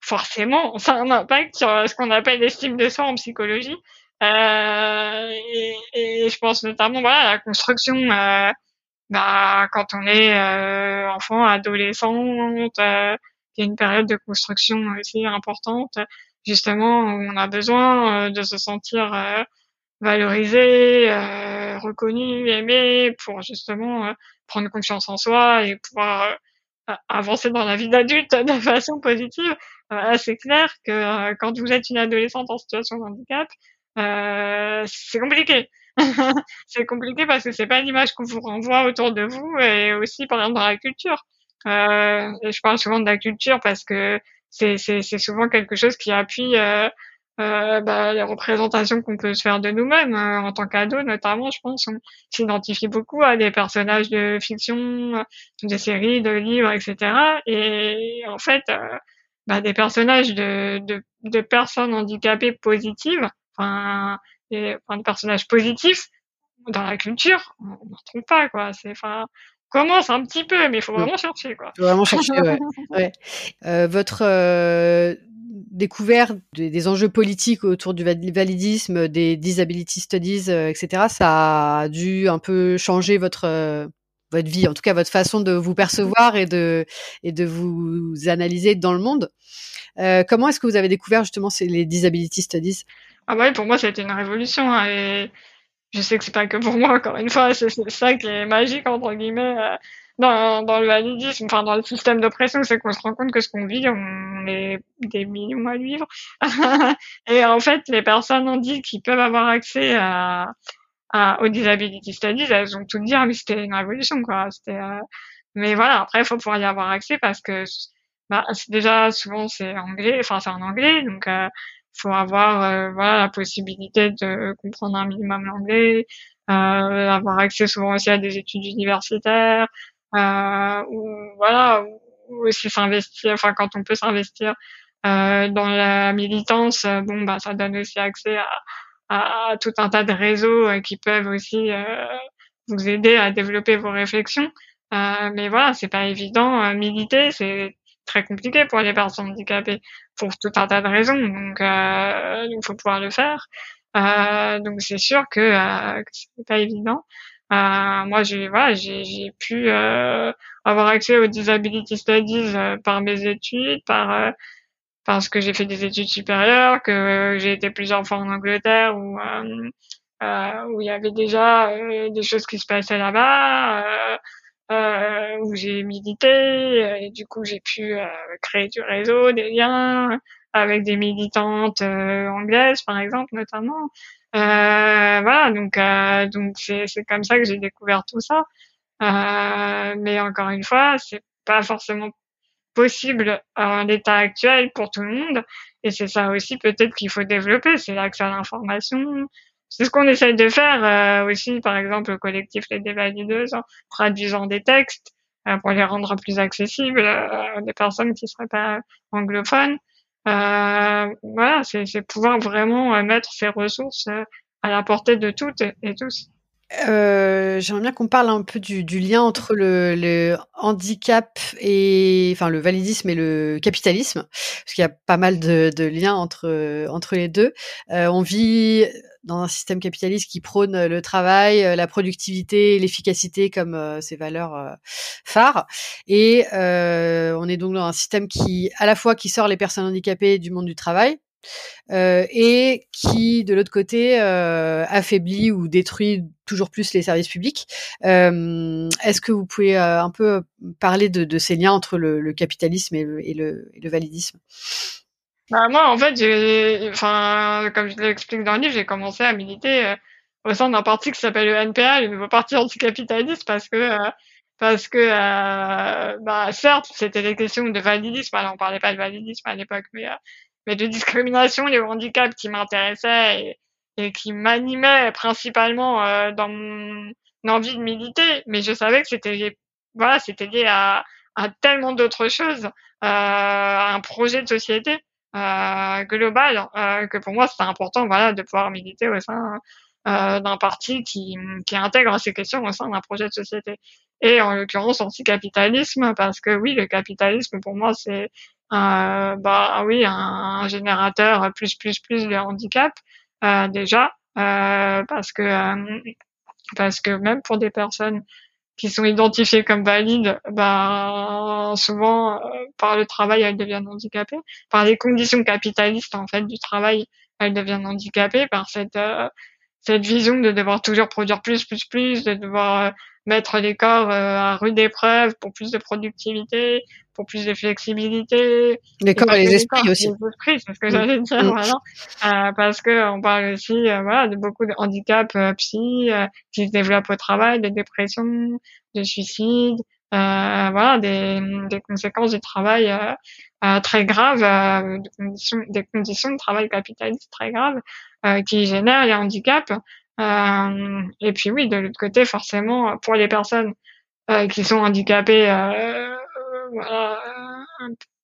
[SPEAKER 3] forcément, ça a un impact sur ce qu'on appelle l'estime de soi en psychologie. Euh, et, et, je pense notamment voilà la construction. Euh, bah, quand on est euh, enfant, adolescente, euh, il y a une période de construction aussi importante. Justement, on a besoin euh, de se sentir euh, valorisé, reconnu, aimé, pour justement prendre confiance en soi et pouvoir avancer dans la vie d'adulte de façon positive. Euh, c'est clair que euh, quand vous êtes une adolescente en situation de handicap, euh, c'est compliqué. c'est compliqué parce que c'est pas l'image qu'on vous renvoie autour de vous et aussi par exemple dans la culture. Euh, je parle souvent de la culture parce que c'est souvent quelque chose qui appuie euh, euh, bah, les représentations qu'on peut se faire de nous-mêmes euh, en tant qu'ado notamment je pense on s'identifie beaucoup à des personnages de fiction de séries de livres etc et en fait euh, bah, des personnages de, de, de, personnes handicapées positives enfin des, enfin, des personnages positifs dans la culture on ne retrouve pas quoi c'est enfin commence un petit peu, mais il faut vraiment chercher, quoi.
[SPEAKER 2] Faut vraiment chercher, ouais. ouais. Euh, votre euh, découvert des, des, enjeux politiques autour du validisme, des disability studies, euh, etc., ça a dû un peu changer votre votre vie, en tout cas votre façon de vous percevoir et de et de vous analyser dans le monde. Euh, comment est-ce que vous avez découvert justement ces, les disability studies?
[SPEAKER 3] Ah bah oui, pour moi ça a été une révolution hein, et je sais que c'est pas que pour moi encore une fois, c'est ça qui est magique entre guillemets. Euh, dans, dans le validisme, enfin dans le système d'oppression, c'est qu'on se rend compte que ce qu'on vit, on est des millions à vivre. et en fait, les personnes ont dit qu'ils peuvent avoir accès à, à, aux disability studies, elles ont tout dit, ah, mais c'était une révolution, quoi. C'était, euh... mais voilà, après, il faut pouvoir y avoir accès parce que, bah, déjà, souvent, c'est anglais, enfin, c'est en anglais, donc, euh, faut avoir, euh, voilà, la possibilité de comprendre un minimum l'anglais, euh, avoir accès souvent aussi à des études universitaires, euh, ou voilà, ou aussi s'investir, enfin quand on peut s'investir euh, dans la militance, euh, bon bah ça donne aussi accès à, à, tout un tas de réseaux euh, qui peuvent aussi vous aider à développer vos réflexions. mais voilà, c'est pas évident. militer, c'est très compliqué pour les personnes handicapées pour tout un tas de raisons. Donc, il faut pouvoir le faire. donc c'est sûr que, que c'est pas évident. Euh, moi, j'ai voilà, pu euh, avoir accès aux disability studies euh, par mes études, par parce que j'ai fait des études supérieures, que j'ai été plusieurs fois en Angleterre où où il y avait déjà des choses qui se passaient là-bas. Euh, où j'ai milité et du coup j'ai pu euh, créer du réseau, des liens avec des militantes euh, anglaises par exemple notamment. Voilà, donc donc c'est comme ça que j'ai découvert tout ça. Mais encore une fois, c'est pas forcément possible en l'état actuel pour tout le monde. Et c'est ça aussi peut-être qu'il faut développer, c'est l'accès à l'information. C'est ce qu'on essaye de faire euh, aussi, par exemple, au collectif Les Dévalideuses, en traduisant des textes euh, pour les rendre plus accessibles à des personnes qui seraient pas anglophones. Euh, voilà, c'est pouvoir vraiment euh, mettre ces ressources euh, à la portée de toutes et tous.
[SPEAKER 2] Euh, J'aimerais bien qu'on parle un peu du, du lien entre le, le, handicap et enfin le validisme et le capitalisme, parce qu'il y a pas mal de, de liens entre entre les deux. Euh, on vit dans un système capitaliste qui prône le travail, la productivité, l'efficacité comme euh, ses valeurs euh, phares, et euh, on est donc dans un système qui à la fois qui sort les personnes handicapées du monde du travail, euh, et qui, de l'autre côté, euh, affaiblit ou détruit toujours plus les services publics. Euh, Est-ce que vous pouvez un peu parler de, ces liens entre le, capitalisme et le, validisme?
[SPEAKER 3] Bah, Moi, en fait, enfin, comme je l'explique dans le livre, j'ai commencé à militer au sein d'un parti qui s'appelle le NPA, le nouveau parti anticapitaliste, parce que parce que bah certes c'était des questions de validisme alors on parlait pas de validisme à l'époque mais mais de discrimination liée au handicap qui m'intéressaient et, qui m'animaient principalement euh, dans mon envie de militer mais je savais que c'était voilà c'était lié à, à tellement d'autres choses à un projet de société global que pour moi c'était important voilà de pouvoir militer au sein euh, d'un parti qui, qui intègre ces questions au sein d'un projet de société. Et en l'occurrence anti-capitalisme, parce que oui, le capitalisme pour moi c'est euh, bah oui un, générateur plus plus plus de handicap euh, déjà euh, parce que euh, parce que même pour des personnes qui sont identifiées comme valides, bah souvent euh, par le travail elles deviennent handicapées, par les conditions capitalistes en fait du travail elles deviennent handicapées par cette cette vision de devoir toujours produire plus, plus, plus, de devoir euh, mettre les corps euh, à rude épreuve pour plus de productivité, pour plus de flexibilité.
[SPEAKER 2] Les corps et, les, esprits aussi.
[SPEAKER 3] Les esprits, c'est ce que j'allais dire, mm. voilà. Euh, parce que on parle aussi, voilà, de beaucoup de handicaps psy qui se développent au travail, de dépression, de suicide, voilà, des, des conséquences du travail très graves, des conditions, des conditions de travail capitaliste très graves. Euh, qui génèrent les handicaps. Euh, et puis oui, de l'autre côté, forcément, pour les personnes euh, qui sont handicapées,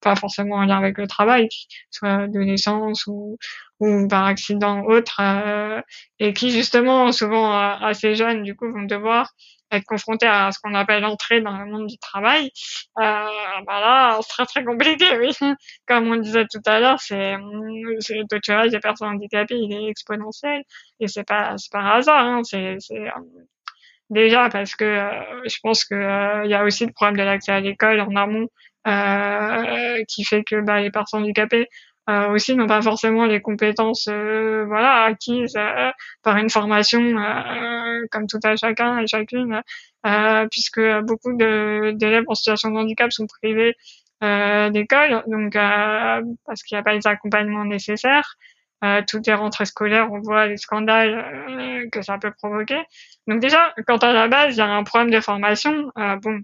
[SPEAKER 3] pas forcément en lien avec le travail, soit de naissance ou, ou par accident autre, et qui justement, souvent assez jeunes, du coup, vont devoir être confronté à ce qu'on appelle l'entrée dans le monde du travail, euh, bah là, c'est très très compliqué, oui. Comme on disait tout à l'heure, c'est, le taux de des personnes handicapées, il est exponentiel, et c'est pas, c'est par hasard, hein, c'est, c'est, euh, déjà parce que euh, je pense que euh, il y a aussi le problème de l'accès à l'école en amont, euh, qui fait que bah, les personnes handicapées euh, aussi n'ont pas forcément les compétences euh, voilà acquises euh, par une formation comme tout à chacun et chacune puisque beaucoup d'élèves en situation de handicap sont privés d'école donc parce qu'il n'y a pas les accompagnements nécessaires euh, toutes les rentrées scolaires, on voit les scandales que ça peut provoquer. Donc déjà, quand à la base il y a un problème de formation, bon,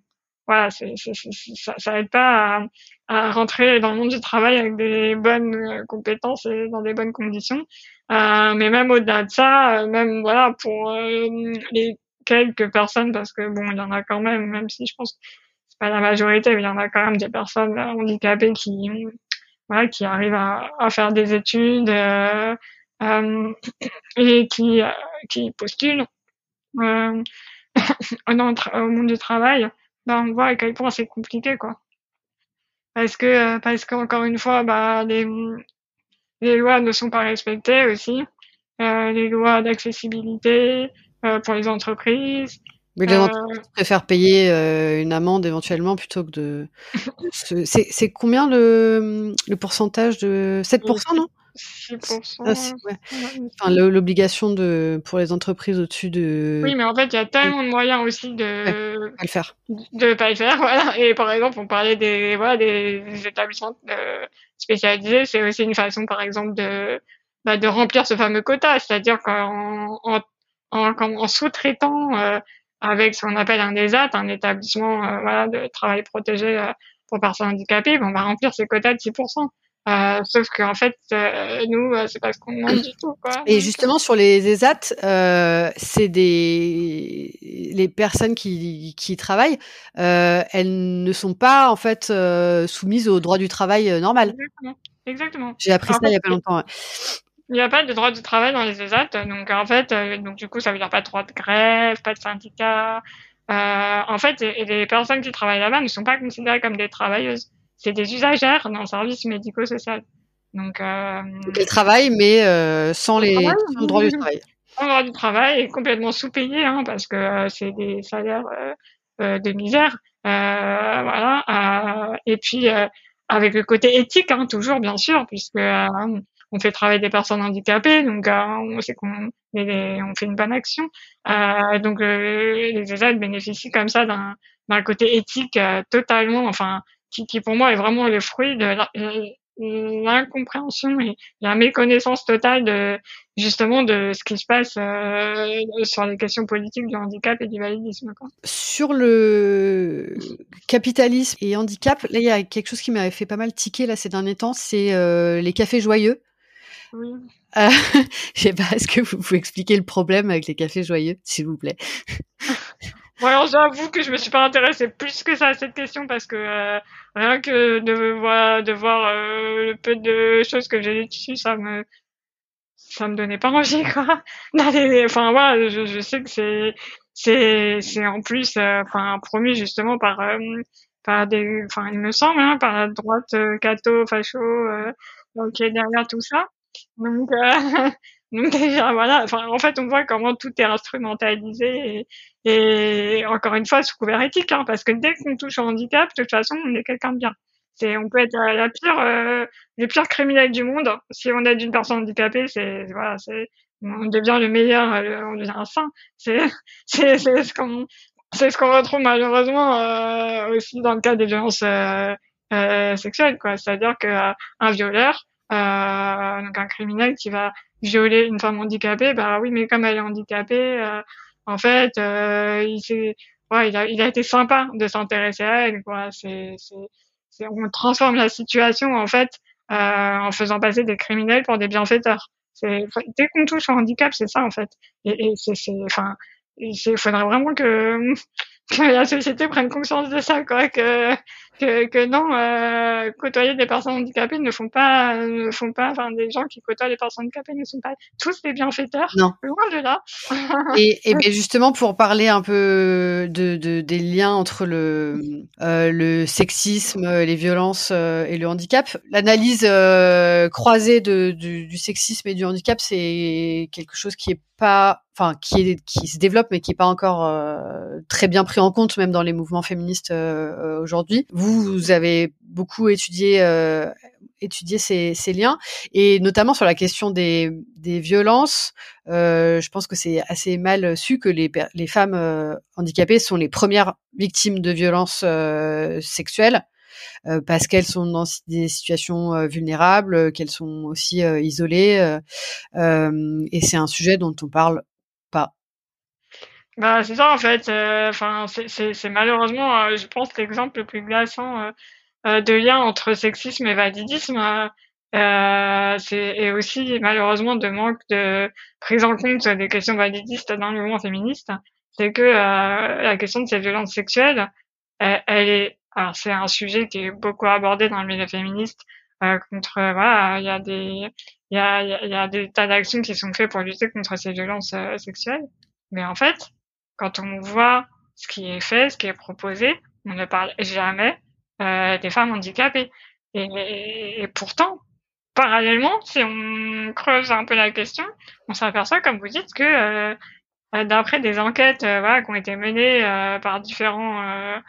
[SPEAKER 3] voilà, c'est, ça, ça aide pas à, à, rentrer dans le monde du travail avec des bonnes euh, compétences et dans des bonnes conditions. Euh, mais même au-delà de ça, euh, même voilà pour euh, les quelques personnes, parce que bon, il y en a quand même, même si je pense que c'est pas la majorité, mais il y en a quand même des personnes handicapées qui voilà, qui arrivent à, à faire des études euh, et qui qui postulent euh, au monde du travail bah, on voit à quel point c'est compliqué, quoi. Parce que, euh, parce qu'encore une fois, bah, les, les lois ne sont pas respectées aussi. Euh, les lois d'accessibilité euh, pour les entreprises.
[SPEAKER 2] Mais les entreprises préfèrent payer une amende éventuellement plutôt que de. c'est combien le, le pourcentage de 7%, non?
[SPEAKER 3] 6%. Ah,
[SPEAKER 2] enfin, l'obligation de pour les entreprises au-dessus de.
[SPEAKER 3] Oui, mais en fait, il y a tellement de moyens aussi de
[SPEAKER 2] pas le faire.
[SPEAKER 3] De pas le faire, voilà. Et par exemple, on parlait des voilà des, établissements euh, spécialisés, c'est aussi une façon, par exemple, de bah, de remplir ce fameux quota, c'est-à-dire qu'en en, en, en sous-traitant euh, avec ce qu'on appelle un ESAT, un établissement euh, voilà de travail protégé pour personnes handicapées, on va remplir ce quota de 6%. Euh, sauf qu'en fait, euh, nous, euh, c'est pas ce qu'on demande du tout. Quoi.
[SPEAKER 2] Et justement, sur les ESAT, euh, c'est des les personnes qui, qui travaillent, elles ne sont pas en fait soumises au droit du travail normal.
[SPEAKER 3] Exactement. Exactement.
[SPEAKER 2] J'ai appris ça il y a pas longtemps. Ouais.
[SPEAKER 3] Il n'y a pas de droit du travail dans les ESAT, donc en fait, donc du coup, ça veut dire pas de droit de grève, pas de syndicat. en fait, les personnes qui travaillent là-bas ne sont pas considérées comme des travailleuses c'est des usagères dans le service médico-social. Donc, euh,
[SPEAKER 2] elles travaillent, mais euh, sans les droits du travail.
[SPEAKER 3] Sans droit du travail et complètement sous-payés, hein, parce que euh, c'est des salaires euh, de misère. voilà. et puis avec le côté éthique, hein, toujours bien sûr, puisque on fait travailler des personnes handicapées, donc on sait qu'on on fait une bonne action. donc les ESAD bénéficient comme ça d'un d'un côté éthique totalement, enfin qui, qui pour moi est vraiment le fruit de l'incompréhension et la méconnaissance totale de justement de ce qui se passe euh, sur les questions politiques du handicap et du validisme. Quoi.
[SPEAKER 2] Sur le capitalisme et handicap, là il y a quelque chose qui m'avait fait pas mal tiquer là ces derniers temps, c'est euh, les cafés joyeux.
[SPEAKER 3] Oui.
[SPEAKER 2] Euh, je sais pas, est-ce que vous pouvez expliquer le problème avec les cafés joyeux, s'il vous plaît?
[SPEAKER 3] Bon, alors j'avoue que je me suis pas intéressée plus que ça à cette question parce que euh, rien que de voir, de voir euh, le peu de choses que j'ai dessus, ça me ça me donnait pas envie quoi. D'aller, enfin voilà, je, je sais que c'est c'est c'est en plus euh, enfin promu justement par euh, par des, enfin il me semble hein, par la droite euh, catho facho qui est derrière tout ça. Donc Donc déjà, voilà, enfin, en fait, on voit comment tout est instrumentalisé et, et encore une fois, sous couvert éthique, hein, parce que dès qu'on touche au handicap, de toute façon, on est quelqu'un de bien. C'est, on peut être la pire, euh, les pires criminels du monde. Si on aide une personne handicapée, c'est, voilà, c'est, on devient le meilleur, euh, on devient un saint. C'est, c'est, c'est ce qu'on, c'est ce qu'on retrouve malheureusement euh, aussi dans le cas des violences euh, euh sexuelles, quoi. C'est-à-dire que un violeur, donc un criminel qui va violer une femme handicapée, bah oui, mais comme elle est handicapée, euh, en fait, euh, il ouais, il a, il a été sympa de s'intéresser à elle, quoi. C'est, c'est, on transforme la situation en fait euh, en faisant passer des criminels pour des bienfaiteurs. C'est, dès qu'on touche au handicap, c'est ça en fait. Et, et c'est, enfin, il faudrait vraiment que que la société prenne conscience de ça, quoi, que que, que non, euh, côtoyer des personnes handicapées ne font pas, ne font pas, enfin, des gens qui côtoient les personnes handicapées ne sont pas tous des bienfaiteurs.
[SPEAKER 2] Non.
[SPEAKER 3] Loin de là.
[SPEAKER 2] et, et bien justement, pour parler un peu de, de des liens entre le, euh, le sexisme, les violences euh, et le handicap, l'analyse euh, croisée de, du, du sexisme et du handicap, c'est quelque chose qui est pas, enfin, qui est, qui se développe, mais qui est pas encore euh, très bien pris en compte, même dans les mouvements féministes euh, aujourd'hui. Vous, vous avez beaucoup étudié, euh, ces, liens, et notamment sur la question des, violences. je pense que c'est assez mal su que les, femmes handicapées sont les premières victimes de violences sexuelles. Euh, parce qu'elles sont dans des situations euh, vulnérables, qu'elles sont aussi euh, isolées. et c'est un sujet dont on parle.
[SPEAKER 3] Bah c'est ça en fait. Enfin c'est malheureusement, je pense l'exemple le plus glaçant de lien entre sexisme et validisme. Euh, et aussi malheureusement de manque de prise en compte des questions validistes dans le mouvement féministe, c'est que euh, la question de ces violences sexuelles, elle, est alors c'est un sujet qui est beaucoup abordé dans le milieu féministe euh, contre voilà il y a des il y a, il y a des tas d'actions qui sont faites pour lutter contre ces violences euh, sexuelles mais en fait quand on voit ce qui est fait ce qui est proposé on ne parle jamais euh, des femmes handicapées et, et, pourtant parallèlement si on creuse un peu la question on s'aperçoit comme vous dites que euh, d'après des enquêtes euh, voilà, qui ont été menées par différents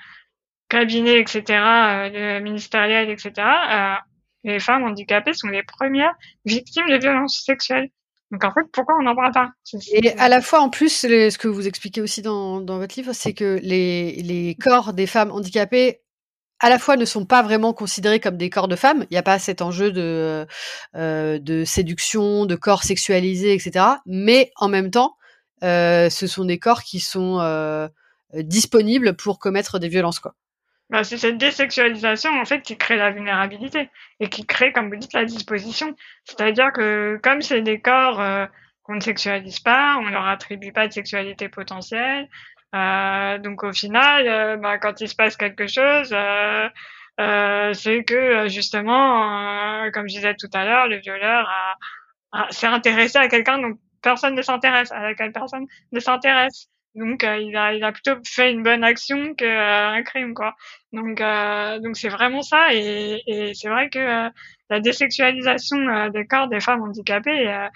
[SPEAKER 3] cabinets, etc., euh, ministériels, etc., euh, les femmes handicapées sont les premières victimes de violences sexuelles. Donc en fait, pourquoi on n'en parle pas?
[SPEAKER 2] Et à la fois, en plus, ce que vous expliquez aussi dans, dans votre livre, c'est que les, les corps des femmes handicapées à la fois ne sont pas vraiment considérés comme des corps de femmes. Il n'y a pas cet enjeu de, euh, de séduction, de corps sexualisés, etc. Mais en même temps, euh, ce sont des corps qui sont euh, disponibles pour commettre des violences, quoi
[SPEAKER 3] bah, c'est cette désexualisation en fait qui crée la vulnérabilité et qui crée, comme vous dites, la disposition. C'est-à-dire que comme c'est des corps euh, qu'on ne sexualise pas, on leur attribue pas de sexualité potentielle. Euh, donc au final, euh, bah, quand il se passe quelque chose, euh, euh, c'est que justement, comme je disais tout à l'heure, le violeur a, s'est intéressé à quelqu'un dont personne ne s'intéresse, à laquelle personne ne s'intéresse. Donc euh, il a il a plutôt fait une bonne action qu'un crime quoi. Donc euh, donc c'est vraiment ça et, et c'est vrai que euh, la désexualisation des corps des femmes handicapées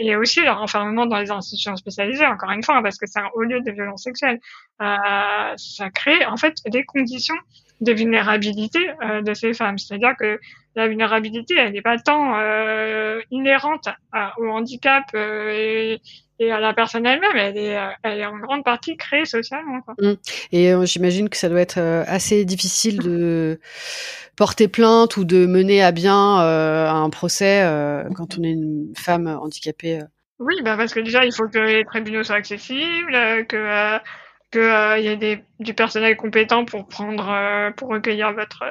[SPEAKER 3] et aussi leur enfermement dans les institutions spécialisées encore une fois parce que c'est un haut lieu de violence sexuelle ça crée en fait des conditions de vulnérabilité de ces femmes c'est-à-dire que la vulnérabilité elle n'est pas tant inhérente au handicap et et la personne elle-même, elle est, elle est en grande partie créée socialement. Quoi.
[SPEAKER 2] Mmh. Et j'imagine que ça doit être assez difficile de porter plainte ou de mener à bien un procès quand on est une femme handicapée.
[SPEAKER 3] Oui, bah parce que déjà il faut que les tribunaux soient accessibles, que que il y ait des, du personnel compétent pour prendre pour recueillir votre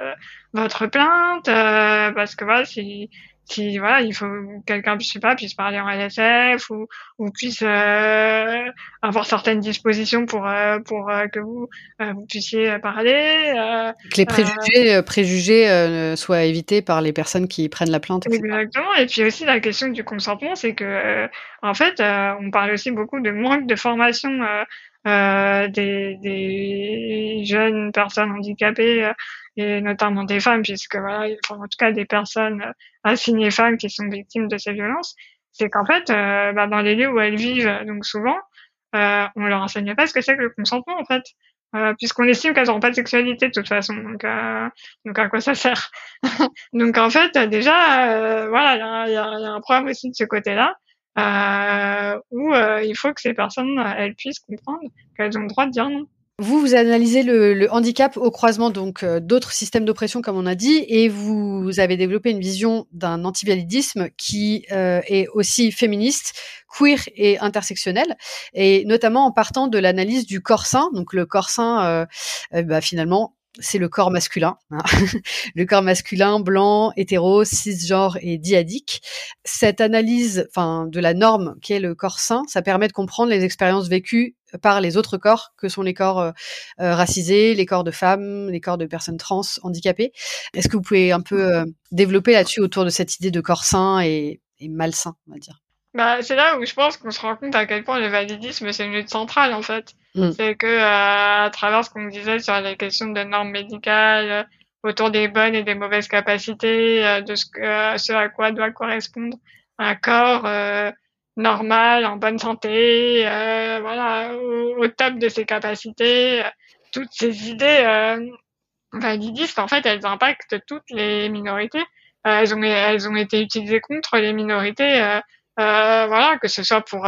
[SPEAKER 3] votre plainte parce que voilà si si voilà il faut quelqu'un je sais pas puisse parler en LSF ou ou puisse euh, avoir certaines dispositions pour euh, pour euh, que vous vous puissiez parler
[SPEAKER 2] que les préjugés préjugés soient évités par les personnes qui prennent la plainte
[SPEAKER 3] etc. exactement et puis aussi la question du consentement c'est que en fait on parle aussi beaucoup de manque de formation euh, des, des, jeunes personnes handicapées et notamment des femmes, puisque voilà, en tout cas des personnes assignées femmes qui sont victimes de ces violences, c'est qu'en fait, euh, bah, dans les lieux où elles vivent, donc souvent, euh, on leur enseigne pas ce que c'est que le consentement en fait, euh, puisqu'on estime qu'elles n'auront pas de sexualité de toute façon. Donc, euh, donc à quoi ça sert Donc en fait, déjà, euh, voilà, il y, y a, un problème aussi de ce côté-là. Euh, où euh, il faut que ces personnes elles puissent comprendre qu'elles ont le droit de dire non.
[SPEAKER 2] Vous, vous analysez le, le handicap au croisement donc euh, d'autres systèmes d'oppression, comme on a dit, et vous avez développé une vision d'un antivalidisme qui euh, est aussi féministe, queer et intersectionnel, et notamment en partant de l'analyse du corps sain. Donc le corps sain, euh, bah, finalement, c'est le corps masculin, hein. le corps masculin blanc, hétéro, cisgenre et diadique. Cette analyse, enfin, de la norme qui est le corps sain, ça permet de comprendre les expériences vécues par les autres corps que sont les corps euh, euh, racisés, les corps de femmes, les corps de personnes trans, handicapées. Est-ce que vous pouvez un peu euh, développer là-dessus autour de cette idée de corps sain et, et malsain, on va dire?
[SPEAKER 3] Bah, c'est là où je pense qu'on se rend compte à quel point le validisme c'est une lutte centrale en fait. Mm. C'est que à travers ce qu'on disait sur les questions de normes médicales, autour des bonnes et des mauvaises capacités, de ce, que, ce à quoi doit correspondre un corps normal, en bonne santé, euh, voilà, au, top de ses capacités. toutes ces idées euh, validistes, en fait, elles impactent toutes les minorités. Euh, elles, ont, elles ont été utilisées contre les minorités, euh, euh, voilà, que ce soit pour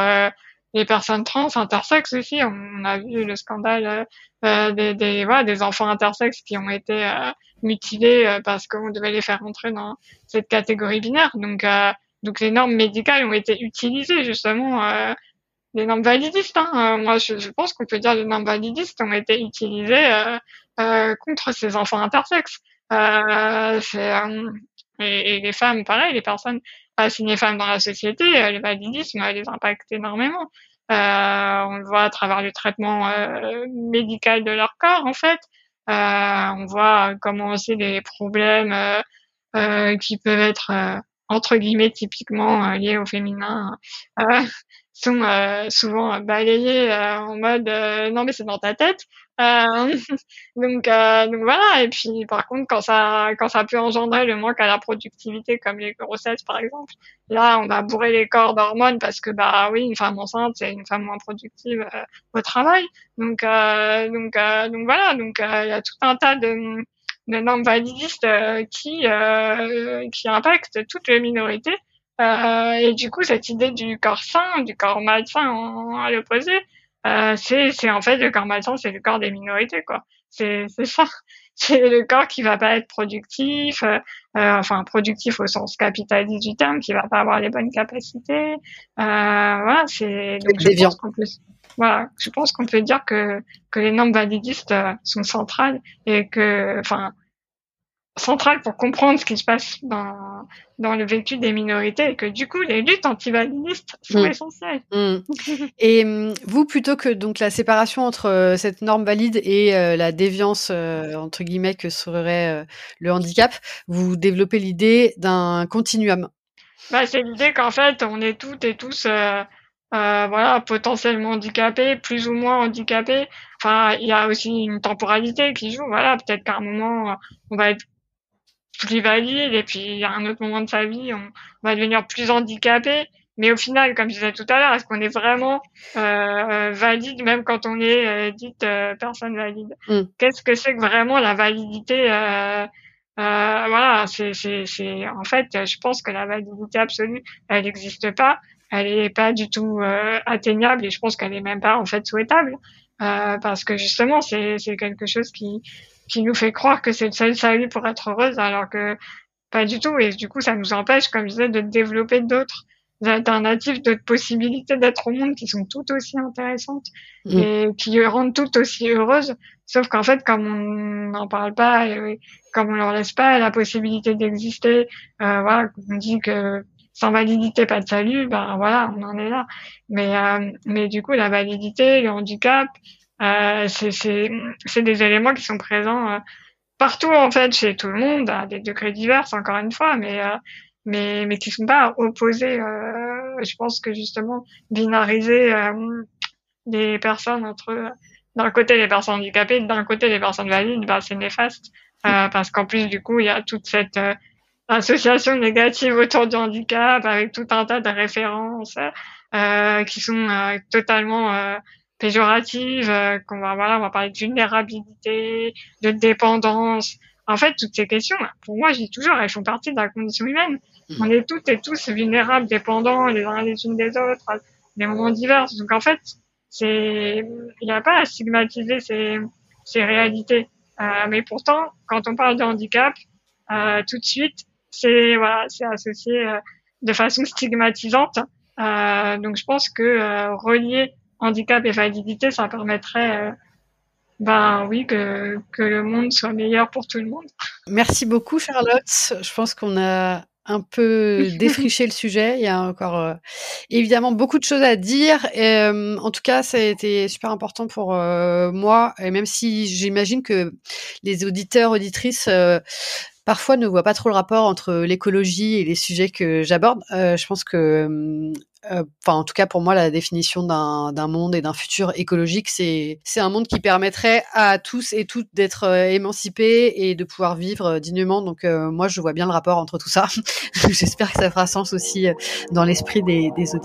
[SPEAKER 3] les personnes trans, intersexes aussi. On a vu le scandale des, des, voilà, des enfants intersexes qui ont été mutilés parce qu'on devait les faire entrer dans cette catégorie binaire. Donc, donc les normes médicales ont été utilisées justement, euh, les normes validistes. Hein. Euh, moi, je, je pense qu'on peut dire les normes validistes ont été utilisées euh, euh contre ces enfants intersexes. Euh, et, et, les femmes, pareil, les personnes assignées femmes dans la société, le validisme les impacte énormément. on le voit à travers le traitement médical de leur corps, en fait. on voit comment aussi les problèmes qui peuvent être entre guillemets typiquement euh, liés au féminin euh, sont euh, souvent balayés en mode non mais c'est dans ta tête. Donc donc voilà. Et puis par contre quand ça quand ça peut engendrer le manque à la productivité comme les grossesses par exemple là on va bourrer les corps d'hormones parce que bah oui une femme enceinte c'est une femme moins productive au travail. Donc donc donc voilà. Donc il y a tout un tas de des normes validistes euh, qui euh, qui impactent toutes les minorités. Euh, et du coup, cette idée du corps sain, du corps malsain à l'opposé, c'est c'est en fait le corps malsain, c'est le corps des minorités quoi. C'est c'est ça. C'est le corps qui va pas être productif, enfin productif au sens capitaliste du terme, qui va pas avoir les bonnes capacités. voilà, c'est donc je pense qu'on peut, voilà, je pense qu'on peut dire que que les normes validistes sont centrales et que, enfin, centrales pour comprendre ce qui se passe dans dans le vécu des minorités et que du coup les luttes antivalidistes sont mm. essentielles.
[SPEAKER 2] Mm. et mm, vous plutôt que donc la séparation entre euh, cette norme valide et euh, la déviance euh, entre guillemets que serait le handicap, vous développez l'idée d'un continuum.
[SPEAKER 3] Bah, c'est l'idée qu'en fait on est toutes et tous euh, voilà, potentiellement handicapés, plus ou moins handicapés. Enfin, il y a aussi une temporalité qui joue. Voilà, peut-être qu'à un moment, on va être plus valide et puis à un autre moment de sa vie, on va devenir plus handicapé. Mais au final, comme je disais tout à l'heure, est-ce qu'on est vraiment euh, valide même quand on est euh, dite euh, personne valide? Mm. Qu'est-ce que c'est que vraiment la validité euh, Voilà, c'est, c'est, c'est en fait, je pense que la validité absolue, elle n'existe pas elle est pas du tout atteignable et je pense qu'elle est même pas en fait souhaitable parce que justement c'est c'est quelque chose qui qui nous fait croire que c'est le seul salut pour être heureuse alors que pas du tout et du coup ça nous empêche comme je disais de développer d'autres alternatives, d'autres possibilités d'être au monde qui sont tout aussi intéressantes mm. et qui rendent tout aussi heureuses. Sauf qu'en fait, comme on n'en parle pas, et comme on leur laisse pas la possibilité d'exister, euh, voilà, on dit que sans validité, pas de salut, ben voilà, on en est là. Mais euh, mais du coup, la validité, le handicap, euh, c'est des éléments qui sont présents euh, partout en fait chez tout le monde à des degrés divers encore une fois, mais euh, mais mais qui sont pas opposés. Euh, je pense que justement binariser euh, des personnes entre d'un côté les personnes handicapées, d'un côté les personnes valides, bah, c'est néfaste parce qu'en plus du coup il y a toute cette association négative autour du handicap avec tout un tas de références euh, qui sont totalement péjoratives. qu'on va voilà, on va parler de vulnérabilité, de dépendance. En fait, toutes ces questions, pour moi, je dis toujours, elles font partie de la condition humaine. On est toutes et tous vulnérables, dépendants les uns les unes des autres, à des moments divers. Donc en fait, c'est, il n'y a pas à stigmatiser ces, ces réalités. Euh, mais pourtant, quand on parle de handicap, euh, tout de suite, c'est voilà, c'est associé euh, de façon stigmatisante. Euh, donc je pense que euh, relier handicap et validité, ça permettrait ben oui, que, que le monde soit meilleur pour tout le monde.
[SPEAKER 2] Merci beaucoup Charlotte. Je pense qu'on a un peu défricher le sujet. Il y a encore euh, évidemment beaucoup de choses à dire. Et, euh, en tout cas, ça a été super important pour euh, moi. Et même si j'imagine que les auditeurs, auditrices parfois ne voient pas trop le rapport entre l'écologie et les sujets que j'aborde. je pense que euh, enfin en tout cas pour moi la définition d'un monde et d'un futur écologique c'est un monde qui permettrait à tous et toutes d'être euh, émancipés et de pouvoir vivre euh, dignement. Donc moi je vois bien le rapport entre tout ça. J'espère que ça fera sens aussi dans l'esprit des, des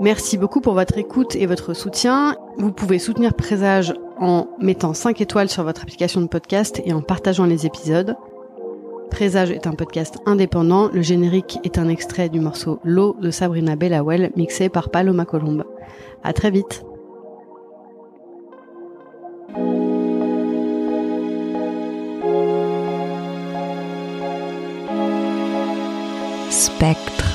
[SPEAKER 2] Merci beaucoup pour votre écoute et votre soutien. Vous pouvez soutenir Présage en mettant 5 étoiles sur votre application de podcast et en partageant les épisodes. Présage est un podcast indépendant. Le générique est un extrait du morceau L'eau de Sabrina Bellawell, mixé par Paloma Colombe. À très vite. Spectre.